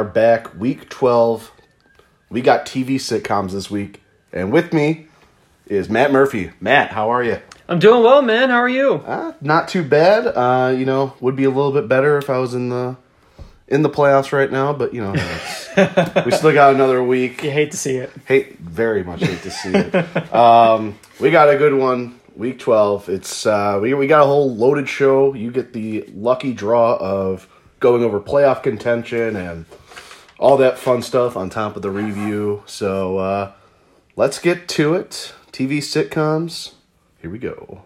Are back, week 12. We got TV sitcoms this week. And with me is Matt Murphy. Matt, how are you? I'm doing well, man. How are you? Uh, not too bad. Uh, you know, would be a little bit better if I was in the in the playoffs right now, but you know, we still got another week. You hate to see it. Hate very much hate to see it. Um, we got a good one, week twelve. It's uh, we we got a whole loaded show. You get the lucky draw of going over playoff contention and all that fun stuff on top of the review. So uh, let's get to it. TV sitcoms. Here we go.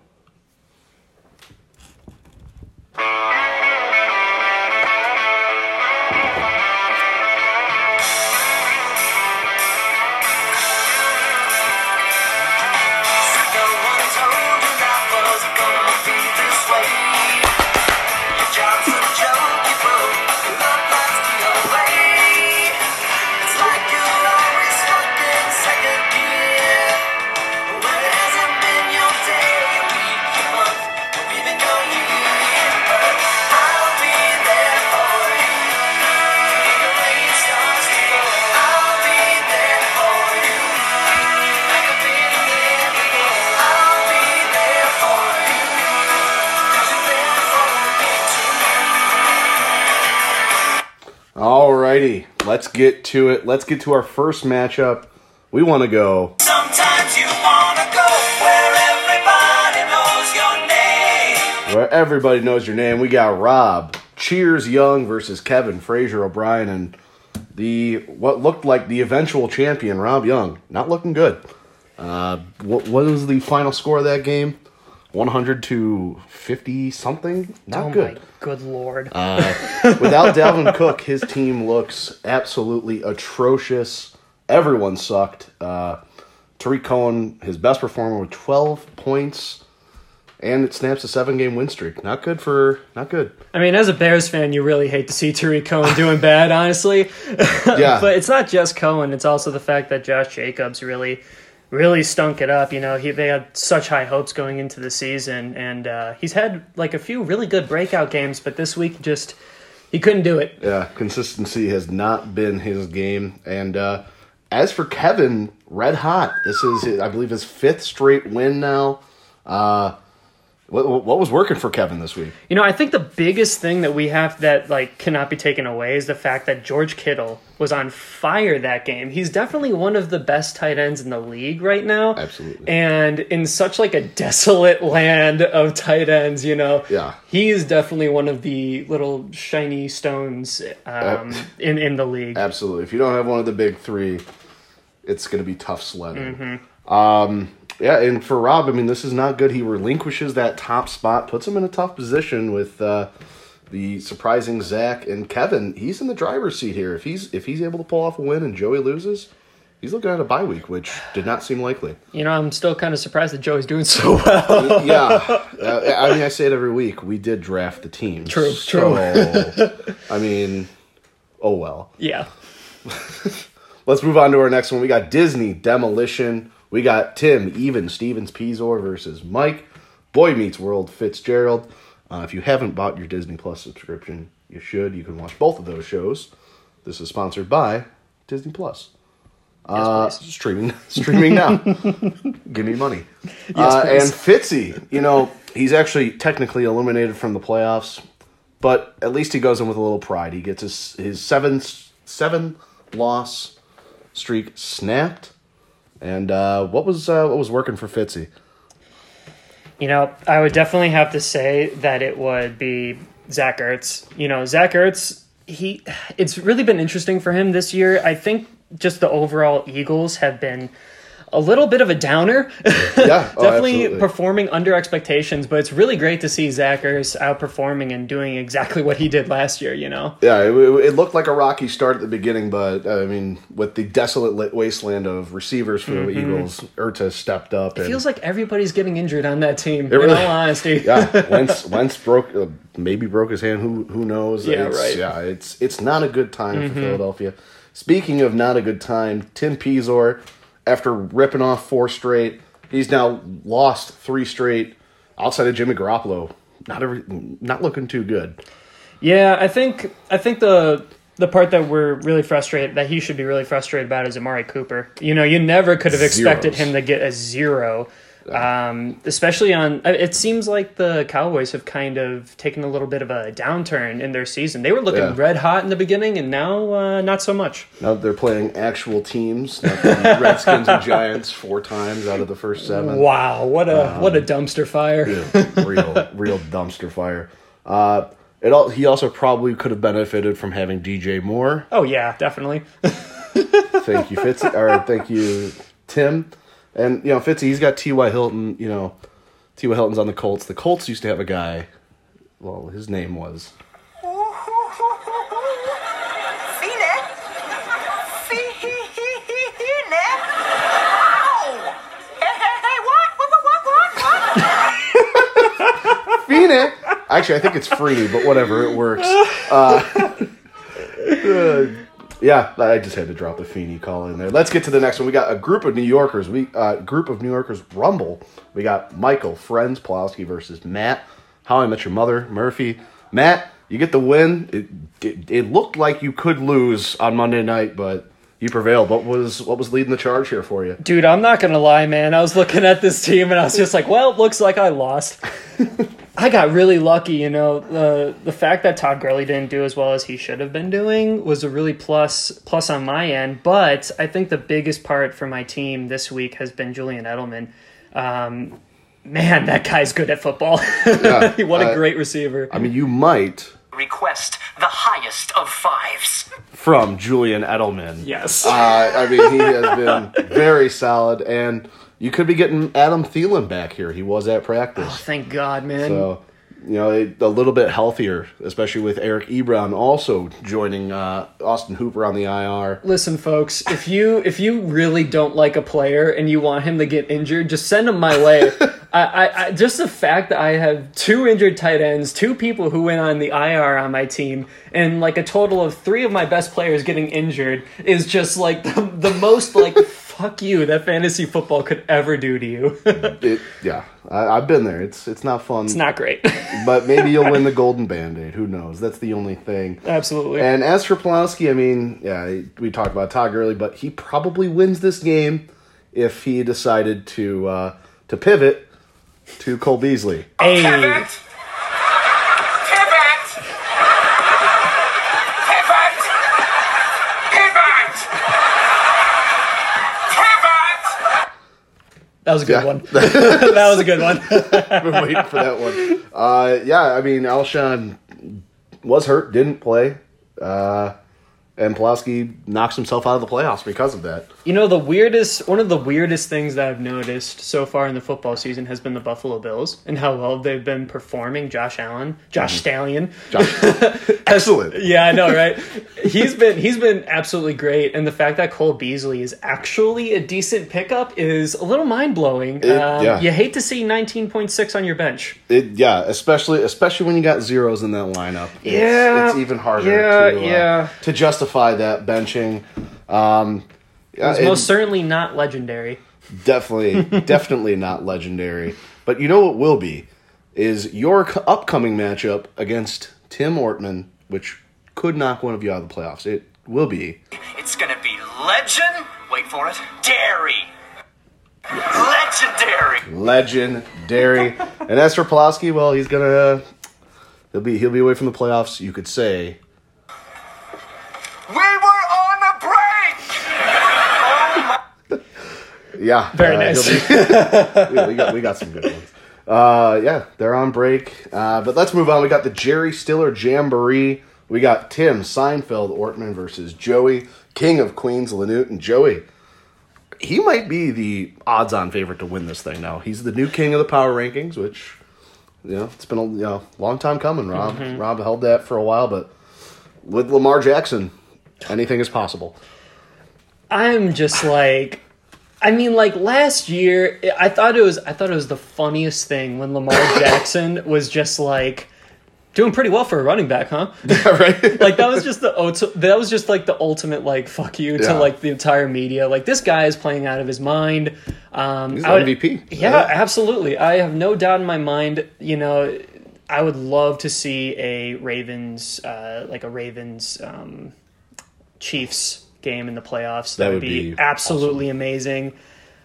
Let's get to it. Let's get to our first matchup. We want to go Sometimes you wanna go where everybody knows your name. where everybody knows your name. We got Rob Cheers Young versus Kevin Frasier O'Brien and the what looked like the eventual champion Rob Young. Not looking good. Uh, what, what was the final score of that game? 100 to 50 something. Not oh good. my good lord. Without Dalvin Cook, his team looks absolutely atrocious. Everyone sucked. Uh, Tarik Cohen, his best performer with 12 points, and it snaps a seven-game win streak. Not good for not good. I mean, as a Bears fan, you really hate to see Tarik Cohen doing bad, honestly. Yeah, but it's not just Cohen; it's also the fact that Josh Jacobs really, really stunk it up. You know, he they had such high hopes going into the season, and uh, he's had like a few really good breakout games, but this week just he couldn't do it. yeah. Consistency has not been his game. And uh, as for Kevin, red hot. This is, I believe, his fifth straight win now. Uh, what, what was working for Kevin this week? You know, I think the biggest thing that we have that like cannot be taken away is the fact that George Kittle was on fire that game. He's definitely one of the best tight ends in the league right now. Absolutely. And in such like a desolate land of tight ends, you know. Yeah. He is definitely one of the little shiny stones um, in in the league. Absolutely. If you don't have one of the big three, it's going to be tough sledding. Um, yeah, and for Rob, I mean, this is not good. He relinquishes that top spot, puts him in a tough position with uh, the surprising Zach and Kevin. He's in the driver's seat here. If he's if he's able to pull off a win and Joey loses, he's looking at a bye week, which did not seem likely. You know, I'm still kind of surprised that Joey's doing so well. yeah, uh, I mean, I say it every week. We did draft the team. True, so, I mean, oh well. yeah. Let's move on to our next one. We got Disney Demolition. We got Tim, Even, Stevens, Pizor versus Mike. Boy Meets World, Fitzgerald. Uh, if you haven't bought your Disney Plus subscription, you should. You can watch both of those shows. This is sponsored by Disney Plus. Uh, please. streaming, streaming now. Give me money. Yes, uh, and. Fitzy, you know, he's actually technically eliminated from the playoffs, but at least he goes in with a little pride. He gets his his seven seven loss streak snapped. And uh, what was uh, what was working for Fitzy? You know, I would definitely have to say that it would be Zach Ertz. You know, Zach Ertz, he it's really been interesting for him this year. I think just the overall Eagles have been a little bit of a downer. Yeah, oh, definitely absolutely. performing under expectations, but it's really great to see Zach Ertz outperforming and doing exactly what he did last year, you know? Yeah, it, it looked like a rocky start at the beginning, but uh, I mean, with the desolate wasteland of receivers for the Eagles, Ertz stepped up. And, Feels like everybody's getting injured on that team, really- in all honesty. yeah, Wentz, Wentz broke, uh, maybe broke his hand. Who who knows? Yeah, It's- right. Mm-hmm. Yeah, it's it's not a good time for Philadelphia. Speaking of not a good time, Tim Pizor, after ripping off four straight, he's now lost three straight. Outside of Jimmy Garoppolo, not every, not looking too good. Yeah, I think I think the the part that we're really frustrated that he should be really frustrated about is Amari Cooper. You know, you never could have expected Zeros. him to get a zero. Um, especially on it seems like the Cowboys have kind of taken a little bit of a downturn in their season. They were looking Yeah. red hot in the beginning and now uh, not so much. Now they're playing actual teams, Redskins and Giants four times out of the first seven. Wow, what a what a dumpster fire. Yeah, real, real dumpster fire. Uh, it all, he also probably could have benefited from having DJ Moore. Oh yeah, definitely. Thank you, Fitz, or thank you, Tim. And you know, Fitzy, he's got T.Y. Hilton. You know, T.Y. Hilton's on the Colts. The Colts used to have a guy. Well, his name was Fine. Fine. Ow! Hey, hey, hey, what? What, what, what, what, what? Feeney. Actually, I think it's free, but whatever, it works. Uh, uh, yeah, I just had to drop the Feeney call in there. Let's get to the next one. We got a group of New Yorkers. We uh, group of New Yorkers rumble. We got Michael Friends Pulowski versus Matt. How I Met Your Mother Murphy. Matt, you get the win. It, it, it looked like you could lose on Monday night, but you prevailed. What was what was leading the charge here for you? Dude, I'm not gonna lie, man. I was looking at this team and I was just like, well, it looks like I lost. I got really lucky, you know. The the fact that Todd Gurley didn't do as well as he should have been doing was a really plus plus on my end. But I think the biggest part for my team this week has been Julian Edelman. Um, man, that guy's good at football. what a uh, great receiver. I mean, you might Request the highest of fives. from Julian Edelman. yes. Uh, I mean, he has been very solid, and you could be getting Adam Thielen back here. He was at practice, Thank God, man. so you know a, a little bit healthier, especially with Eric Ebron also joining uh, Austin Hooper on the IR. Listen, folks, if you if you really don't like a player and you want him to get injured, just send him my way. I, I, I just the fact that I have two injured tight ends, two people who went on the IR on my team, and like a total of three of my best players getting injured is just like the, the most like fuck you that fantasy football could ever do to you. It, yeah, I, I've been there. It's it's not fun, It's not great. but maybe you'll win the Golden Band Aid. Who knows? That's the only thing. Absolutely. And as for Pulowski, I mean, yeah, we talked about Todd Gurley, but he probably wins this game if he decided to uh, to pivot to Cole Beasley. hey, Pivot! Pivot! Pivot! Pivot! Pivot! that was a good Yeah. one. that was a good one. I've been waiting for that one. Uh, yeah, I mean, Alshon was hurt, didn't play, uh, and Pulowski knocks himself out of the playoffs because of that. You know, the weirdest, one of the weirdest things that I've noticed so far in the football season has been the Buffalo Bills and how well they've been performing. Josh Allen, Josh Stallion. Josh, Excellent. Yeah, I know, right? he's been he's been absolutely great, and the fact that Cole Beasley is actually a decent pickup is a little mind blowing. Um, yeah. You hate to see nineteen point six on your bench. It, yeah, especially especially when you got zeros in that lineup. It's, Yeah, it's even harder yeah, to, uh, yeah. to justify that benching. Um, it's it- most certainly not legendary. definitely, definitely not legendary. But you know what will be is your upcoming matchup against Tim Ortman, which could knock one of you out of the playoffs. It will be It's gonna be legend. Wait for it. Dairy. Legendary. legendary. and as for Pulaski, well, he's gonna he'll be he'll be away from the playoffs. You could say We were on a break. Yeah, Very uh, nice. be- we, we got we got some good ones. Uh, yeah, they're on break. Uh, but let's move on. We got the Jerry Stiller Jamboree. We got Tim Seinfeld Ortman versus Joey King of Queens Lanute and Joey. He might be the odds-on favorite to win this thing now. He's the new king of the power rankings, which you know it's been a you know, long time coming. Rob Rob held that for a while, but with Lamar Jackson, anything is possible. I'm just like I mean like last year I thought it was I thought it was the funniest thing when Lamar Jackson was just like doing pretty well for a running back, huh? right? like that was just the that was just like the ultimate like fuck you to like the entire media. Like this guy is playing out of his mind. Um He's I would- MVP. Yeah, absolutely. I have no doubt in my mind, you know, I would love to see a Ravens uh like a Ravens um Chiefs game in the playoffs. That That, would be, be absolutely amazing.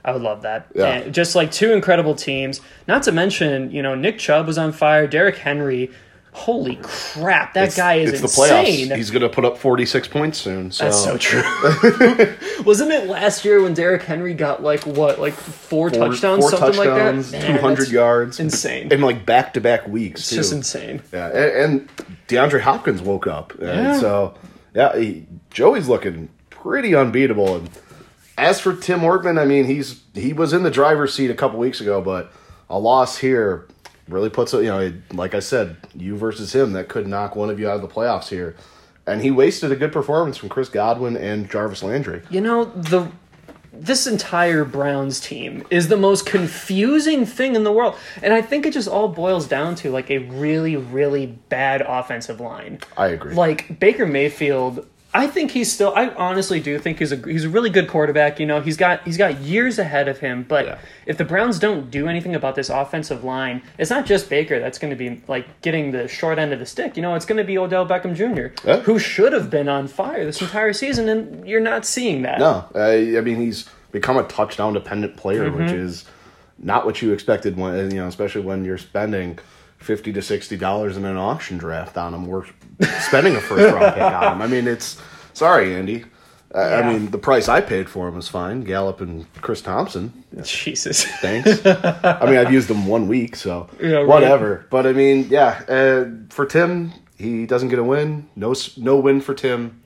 I would love that. Yeah. And just like two incredible teams. Not to mention, you know, Nick Chubb was on fire. Derrick Henry. Holy crap! That It's- guy is it's insane. He's going to put up 46 points soon. So. That's so true. Wasn't it last year when Derrick Henry got like what, like four, Four- touchdowns, four something touchdowns, like that? 200 yards. insane. In like back to back weeks. It's too. just insane. Yeah, and, and DeAndre Hopkins woke up. And Yeah. so, yeah, he, Joey's looking pretty unbeatable. And as for Tim Workman, I mean, he's he was in the driver's seat a couple weeks ago, but a loss here really puts it. You know, like I said, you versus him that could knock one of you out of the playoffs here. And he wasted a good performance from Chris Godwin and Jarvis Landry. You know the this entire Browns team is the most confusing thing in the world, and I think it just all boils down to like a really, really bad offensive line. I agree. Like Baker Mayfield, I think he's still. I honestly do think he's a he's a really good quarterback. You know, he's got he's got years ahead of him. But Yeah. if the Browns don't do anything about this offensive line, it's not just Baker that's going to be like getting the short end of the stick. You know, it's going to be Odell Beckham Jr., Yeah. who should have been on fire this entire season, and you're not seeing that. No, I, I mean he's become a touchdown dependent player, Mm-hmm. which is not what you expected when you know, especially when you're spending fifty to sixty dollars in an auction draft on him. We're spending a first round pick on him. I mean, it's sorry, Andy. I, I mean, the price I paid for him was fine. Gallup and Chris Thompson. Jesus. Thanks. I mean, I've used them one week, so Yeah, right. whatever. But I mean, yeah, uh, for Tim, he doesn't get a win. No, no win for Tim.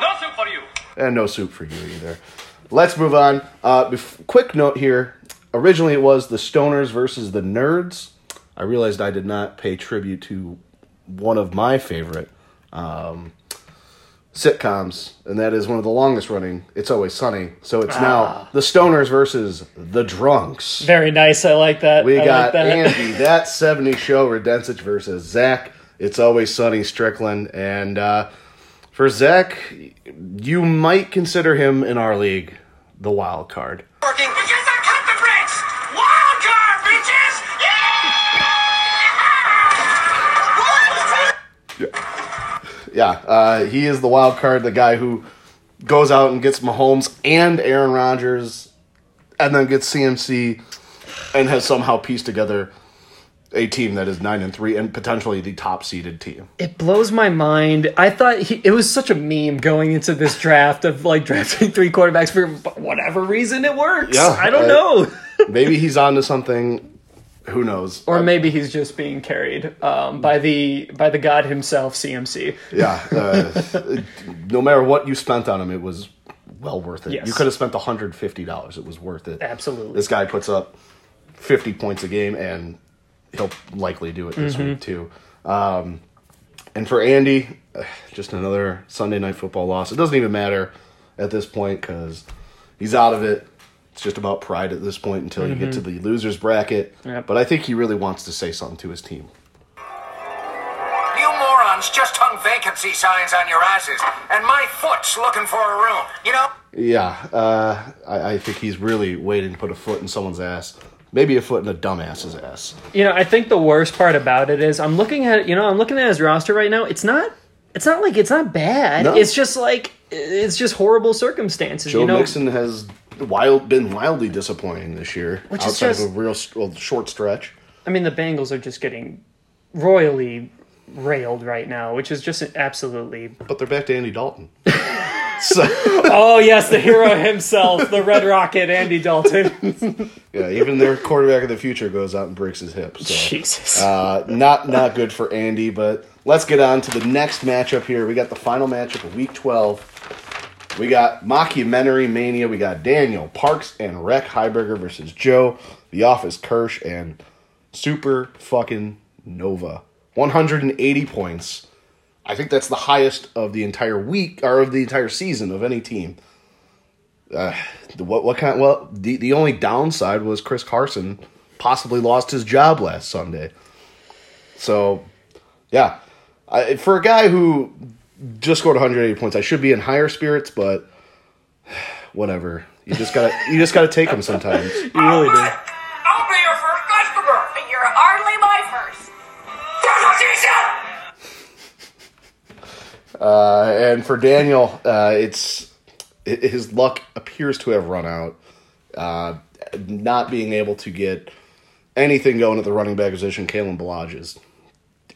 No soup for you. and no soup for you either. Let's move on. Uh, bef- quick note here. Originally, it was the Stoners versus the Nerds. I realized I did not pay tribute to one of my favorite um, sitcoms, and that is one of the longest running. It's Always Sunny. So it's now the Stoners versus the Drunks. Very nice. I like that. We I got like that. Andy, that 70 show, Redensich versus Zach. It's always Sunny Strickland. And uh, for Zach, you might consider him in our league the wild card. Yeah. Uh, he is the wild card, the guy who goes out and gets Mahomes and Aaron Rodgers, and then gets CMC, and has somehow pieced together a team that is nine and three and potentially the top seeded team. It blows my mind. I thought he, it was such a meme going into this draft of like drafting three quarterbacks for whatever reason it works. Yeah, I don't uh, know. Maybe he's onto something. Who knows? or maybe he's just being carried um, by the by the god himself, CMC. Yeah. Uh, no matter what you spent on him, it was well worth it. Yes. You could have spent $150. It was worth it. Absolutely. This guy puts up 50 points a game, and he'll likely do it this Mm-hmm. week, too. Um, and for Andy, uh, just another Sunday night football loss. It doesn't even matter at this point because he's out of it. It's just about pride at this point until you get to the losers bracket. Mm-hmm. Yep. But I think he really wants to say something to his team. You morons just hung vacancy signs on your asses, and my foot's looking for a room. You know? Yeah, uh, I, I think he's really waiting to put a foot in someone's ass. Maybe a foot in a dumbass's ass. You know, I think the worst part about it is I'm looking at you know I'm looking at his roster right now. It's not it's not like it's not bad. No. It's just like it's just horrible circumstances. Joe you know, Mixon has wild been wildly disappointing this year, Which is just- of a real well, short stretch. I mean, the Bengals are just getting royally railed right now, which is just absolutely. But they're back to Andy Dalton. so Oh yes, the hero himself, the Red Rocket, Andy Dalton. yeah, even their quarterback of the future goes out and breaks his hip. So Jesus. uh, not not good for Andy. But let's get on to the next matchup here. We got the final matchup of Week 12. We got Mockumentary Mania. We got Daniel Parks and Rec Heiberger versus Joe, The Office Kirsch, and Super fucking Nova. 180 points. I think that's the highest of the entire week or of the entire season of any team. Uh, what what kind? Well, the the only downside was Chris Carson possibly lost his job last Sunday. So, yeah, I, for a guy who just scored 180 points, I should be in higher spirits, but whatever. You just gotta you just gotta take them sometimes. you really do. I'll be your first customer. But you're hardly my first. There's season. Uh, and for Daniel, uh, it's i- his luck appears to have run out. Uh, not being able to get anything going at the running back position, Kalen Ballage is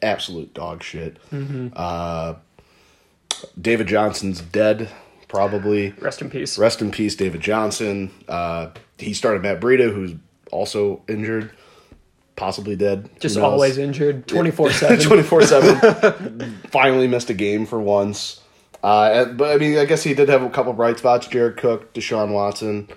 absolute dog shit. Uh, David Johnson's dead, probably. Rest in peace. Rest in peace, David Johnson. Uh, he started Matt Breida, who's also injured, possibly dead. Just always injured, twenty four seven. 24 7. Finally missed a game for once. Uh, but I mean, I guess he did have a couple bright spots Jared Cook, Deshaun Watson.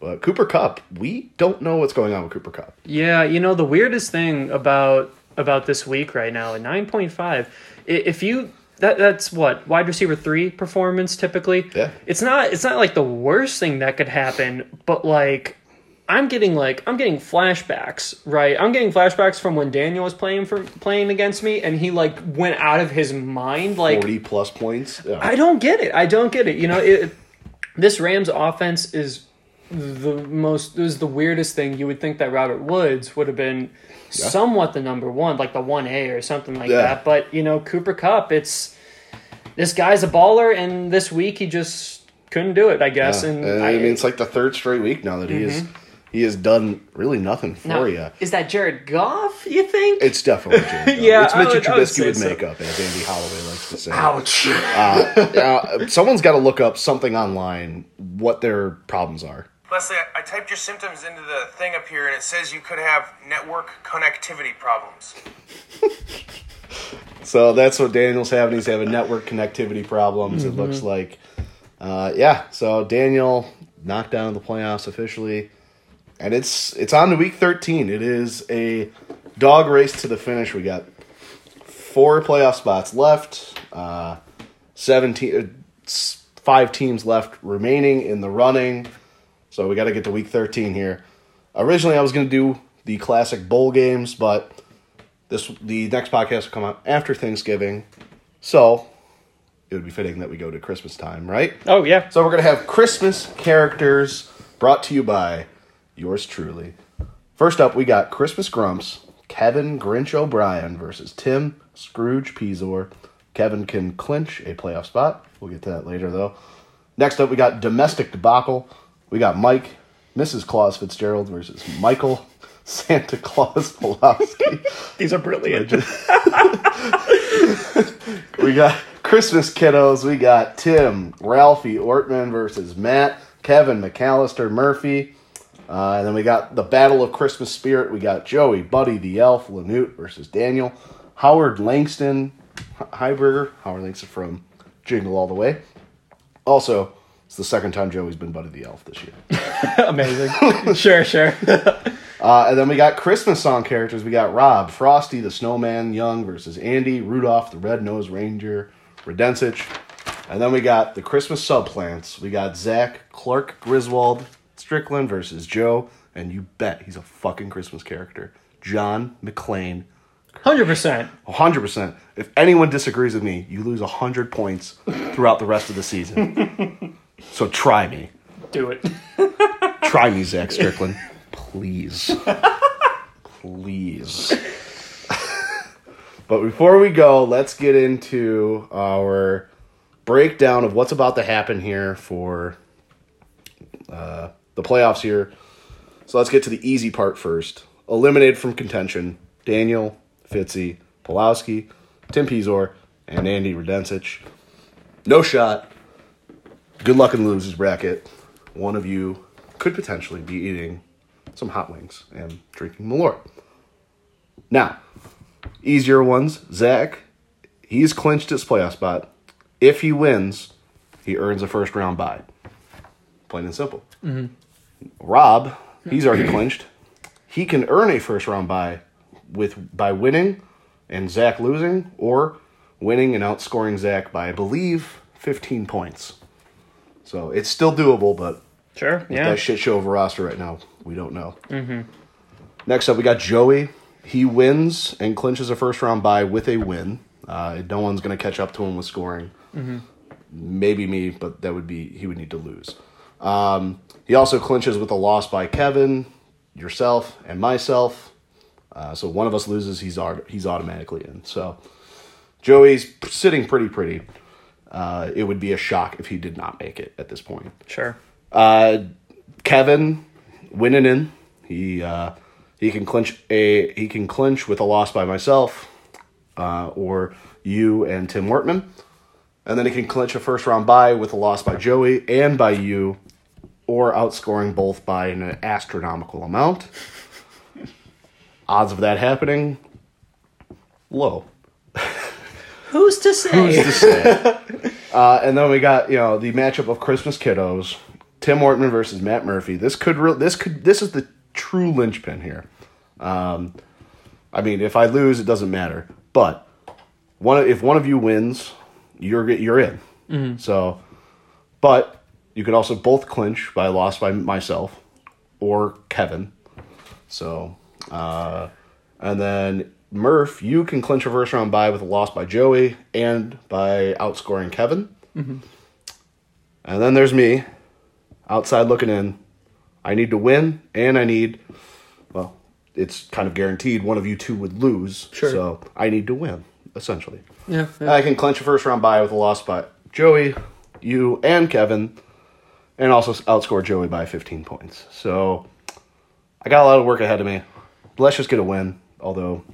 But Cooper Kupp, we don't know what's going on with Cooper Kupp. Yeah, you know the weirdest thing about about this week right now, at nine point five. If you that that's what wide receiver three performance typically. Yeah. It's not it's not like the worst thing that could happen, but like I'm getting like I'm getting flashbacks, right? I'm getting flashbacks from when Daniel was playing for playing against me, and he like went out of his mind, like 40 plus points. Yeah. I don't get it. I don't get it. You know, it, this Rams offense is the most. It was the weirdest thing. You would think that Robert Woods would have been somewhat the number one, like the one A or something like Yeah. that. But you know, Cooper Kupp, it's this guy's a baller, and this week he just couldn't do it. I guess. Yeah. And, And I, mean, it's like the third straight week now that he is he has done really nothing for now, you. is that Jared Goff? You think? It's definitely Jared. Yeah, it's I Mitchell I would Trubisky with so. makeup, as Andy Holloway likes to say. Ouch. Uh, someone's got to look up something online what their problems are. Leslie, I- I typed your symptoms into the thing up here, and it says you could have network connectivity problems. So that's what Daniel's having. He's having network connectivity problems. It looks like, uh, yeah. So Daniel knocked down the playoffs officially, and it's it's on to week thirteen. It is a dog race to the finish. We got four playoff spots left. Uh, seventeen, uh, five teams left remaining in the running. So we got to get to week thirteen here. Originally, I was going to do the classic bowl games, but this the next podcast will come out after Thanksgiving, so it would be fitting that we go to Christmas time, right? Oh yeah. So we're gonna have Christmas characters brought to you by yours truly. First up, we got Christmas Grumps, Kevin Grinch O'Brien versus Tim Scrooge Pizor. Kevin can clinch a playoff spot. We'll get to that later, though. Next up, we got Domestic Debacle. We got Mike, Mrs. Claus Fitzgerald versus Michael Santa Claus Pulaski. These are brilliant. We got Christmas kiddos. We got Tim, Ralphie Ortman versus Matt, Kevin McCallister Murphy. Uh, and then we got the Battle of Christmas Spirit. We got Joey, Buddy the Elf, Lanute versus Daniel, Howard Langston, Heiberger, Howard Langston from Jingle All the Way. Also, it's the second time Joey's been Buddy the Elf this year. Amazing. sure, sure. Uh, and then we got Christmas song characters. We got Rob, Frosty the Snowman Young versus Andy, Rudolph the Red-Nosed Ranger, Redensich. And then we got the Christmas subplants. We got Zach, Clark Griswold, Strickland versus Joe. And you bet he's a fucking Christmas character. John McClane. Hundred percent. 100%. If anyone disagrees with me, you lose 100 points throughout the rest of the season. so try me. Do it. Try me, Zach Strickland. Please. Please. but before we go, let's get into our breakdown of what's about to happen here for uh, the playoffs here. So let's get to the easy part first. Eliminated from contention Daniel, Fitzy, Pulowski, Tim Pizor, and Andy Redensich. No shot. Good luck in the losers bracket. One of you could potentially be eating some hot wings and drinking Malort. Now, easier ones. Zach, he's clinched his playoff spot. If he wins, he earns a first round bye. Plain and simple. Mm-hmm. Rob, he's already clinched. He can earn a first round bye with by winning and Zach losing, or winning and outscoring Zach by I believe 15 points. So it's still doable, but Sure. Yeah. that shit show of a roster right now, we don't know. Mm-hmm. Next up, we got Joey. He wins and clinches a first round bye with a win. Uh, no one's going to catch up to him with scoring. Maybe me, but that would be he would need to lose. Um, he also clinches with a loss by Kevin, yourself, and myself. Uh, so one of us loses, he's he's automatically in. So Joey's sitting pretty pretty. Uh, it would be a shock if he did not make it at this point. Sure. Uh, Kevin winning in. He uh, he can clinch a he can clinch with a loss by myself, uh, or you and Tim Wortman, and then he can clinch a first round bye with a loss by Joey and by you, or outscoring both by an astronomical amount. Odds of that happening low. Who's to say? to say. uh, and then we got you know the matchup of Christmas kiddos, Tim Ortman versus Matt Murphy. This could re- this could this is the true linchpin here. Um, I mean, if I lose, it doesn't matter. But one if one of you wins, you're you're in. So, but you could also both clinch by a loss by myself or Kevin. So, uh, and then Murph, you can clinch a first round bye with a loss by Joey and by outscoring Kevin. Mm-hmm. And then there's me, outside looking in. I need to win, and I need, well, it's kind of guaranteed one of you two would lose. Sure. So I need to win, essentially. yeah. I can clinch a first round bye with a loss by Joey, you, and Kevin, and also outscore Joey by 15 points. So I got a lot of work ahead of me. Let's just get a win, although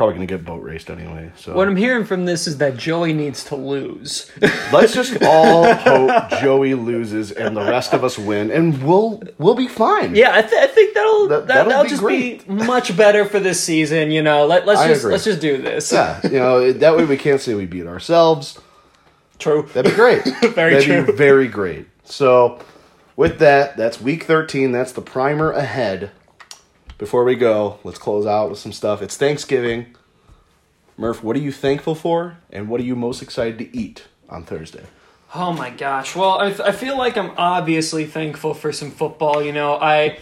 probably going to get boat raced anyway. So What I'm hearing from this is that Joey needs to lose. let's just all hope Joey loses and the rest of us win, and we'll we'll be fine. Yeah, I, th- I think that'll That- that, that'll that'll, be just great. be much better for this season. You know, Let, let's I just agree. let's just do this. Yeah, you know that way we can't say we beat ourselves. True. That'd be great. Very That'd be true. very great. So, with that, that's week 13. That's the primer ahead. Before we go, let's close out with some stuff. It's Thanksgiving. Murph, what are you thankful for, and what are you most excited to eat on Thursday? Oh my gosh. Well, I, I feel like I'm obviously thankful for some football. You know, I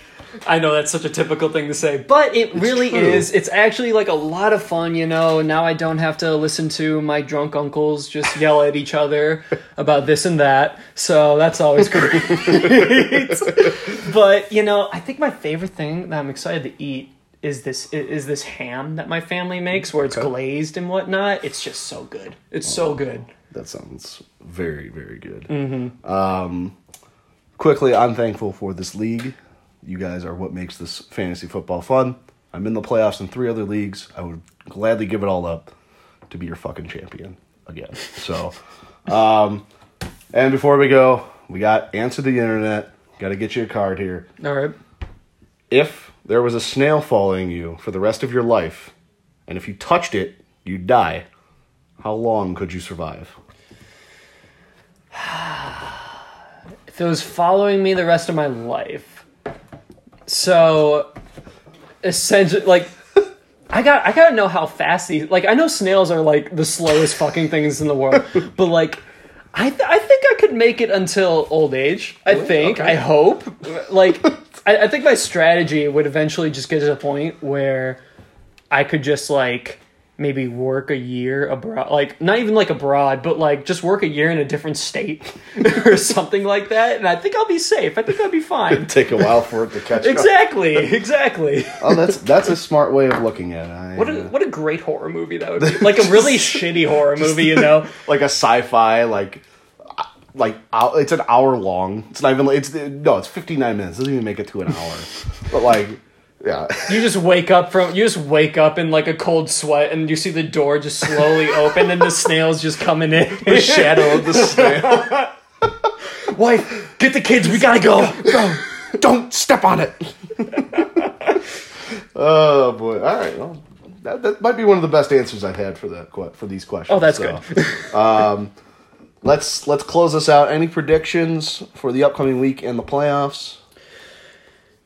I know that's such a typical thing to say, but it really true. is. It's actually like a lot of fun. You know, now I don't have to listen to my drunk uncles just yell at each other about this and that. So that's always great. but you know, I think my favorite thing that I'm excited to eat is this is this ham that my family makes, where it's Okay. glazed and whatnot. It's just so good. It's so good. That sounds very, very good. Um, quickly, I'm thankful for this league. You guys are what makes this fantasy football fun. I'm in the playoffs in three other leagues. I would gladly give it all up to be your fucking champion again. So, um, and before we go, we got answer the internet. Got to get you a card here. All right. If there was a snail following you for the rest of your life, and if you touched it, you'd die. How long could you survive? if it was following me the rest of my life. So essentially like I got I gotta know how fast these like I know snails are like the slowest fucking things in the world, but like I th- I think I could make it until old age. I think. Okay. I hope. Like I, I think my strategy would eventually just get to the point where I could just like maybe work a year abroad like not even like abroad but like just work a year in a different state or something like that and i think i'll be safe i think i'll be fine Take a while for it to catch up. exactly exactly Oh, that's that's a smart way of looking at it. I, what a uh, what a great horror movie that would be like a really shitty horror movie you know like a sci-fi like uh, like it's an hour long. It's not even it's no, it's 59 minutes. It doesn't even make it to an hour. but like yeah. you just wake up from you just wake up in like a cold sweat and you see the door just slowly open and the snails just coming in the shadow of the snail. wife get the kids we gotta go Go. Don't step on it. oh boy. All right. Well, that, that might be one of the best answers I've had for that for these questions. oh that's So, good um, Let's let's close this out. Any predictions for the upcoming week and the playoffs?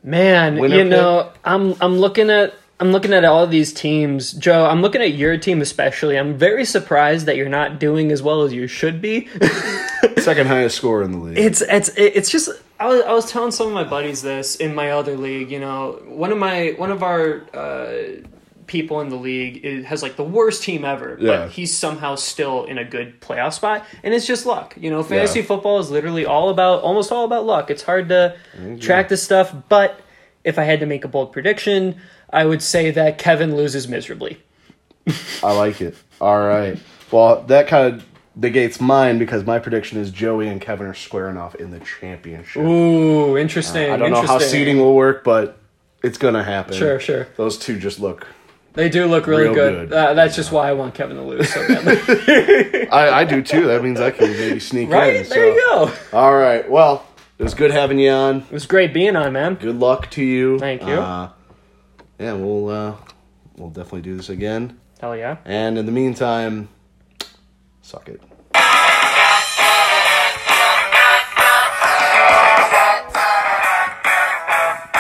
Man, Winner you know, I'm I'm looking at I'm looking at all these teams, Joe. I'm looking at your team especially. I'm very surprised that you're not doing as well as you should be. Second highest score in the league. it's it's it's just I was, I was telling some of my buddies this in my other league. You know, one of my one of our uh, people in the league is, has like the worst team ever, Yeah. but he's somehow still in a good playoff spot, and it's just luck. You know, fantasy Yeah. football is literally all about almost all about luck. It's hard to mm-hmm. track this stuff, but if I had to make a bold prediction, I would say that Kevin loses miserably. I like it. All right. Well, that kind of negates mine because my prediction is Joey and Kevin are squaring off in the championship. Ooh, interesting. I don't know how seeding will work, but it's gonna happen. Sure, sure. Those two just look. They do look really Real good. good. Uh, that's just why I want Kevin to lose so badly. I, I do too. That means I can maybe sneak right? in. There you go. All right. Well, it was good having you on. It was great being on, man. Good luck to you. Thank you. Uh, yeah, we'll uh, we'll definitely do this again. Hell yeah. And in the meantime, suck it.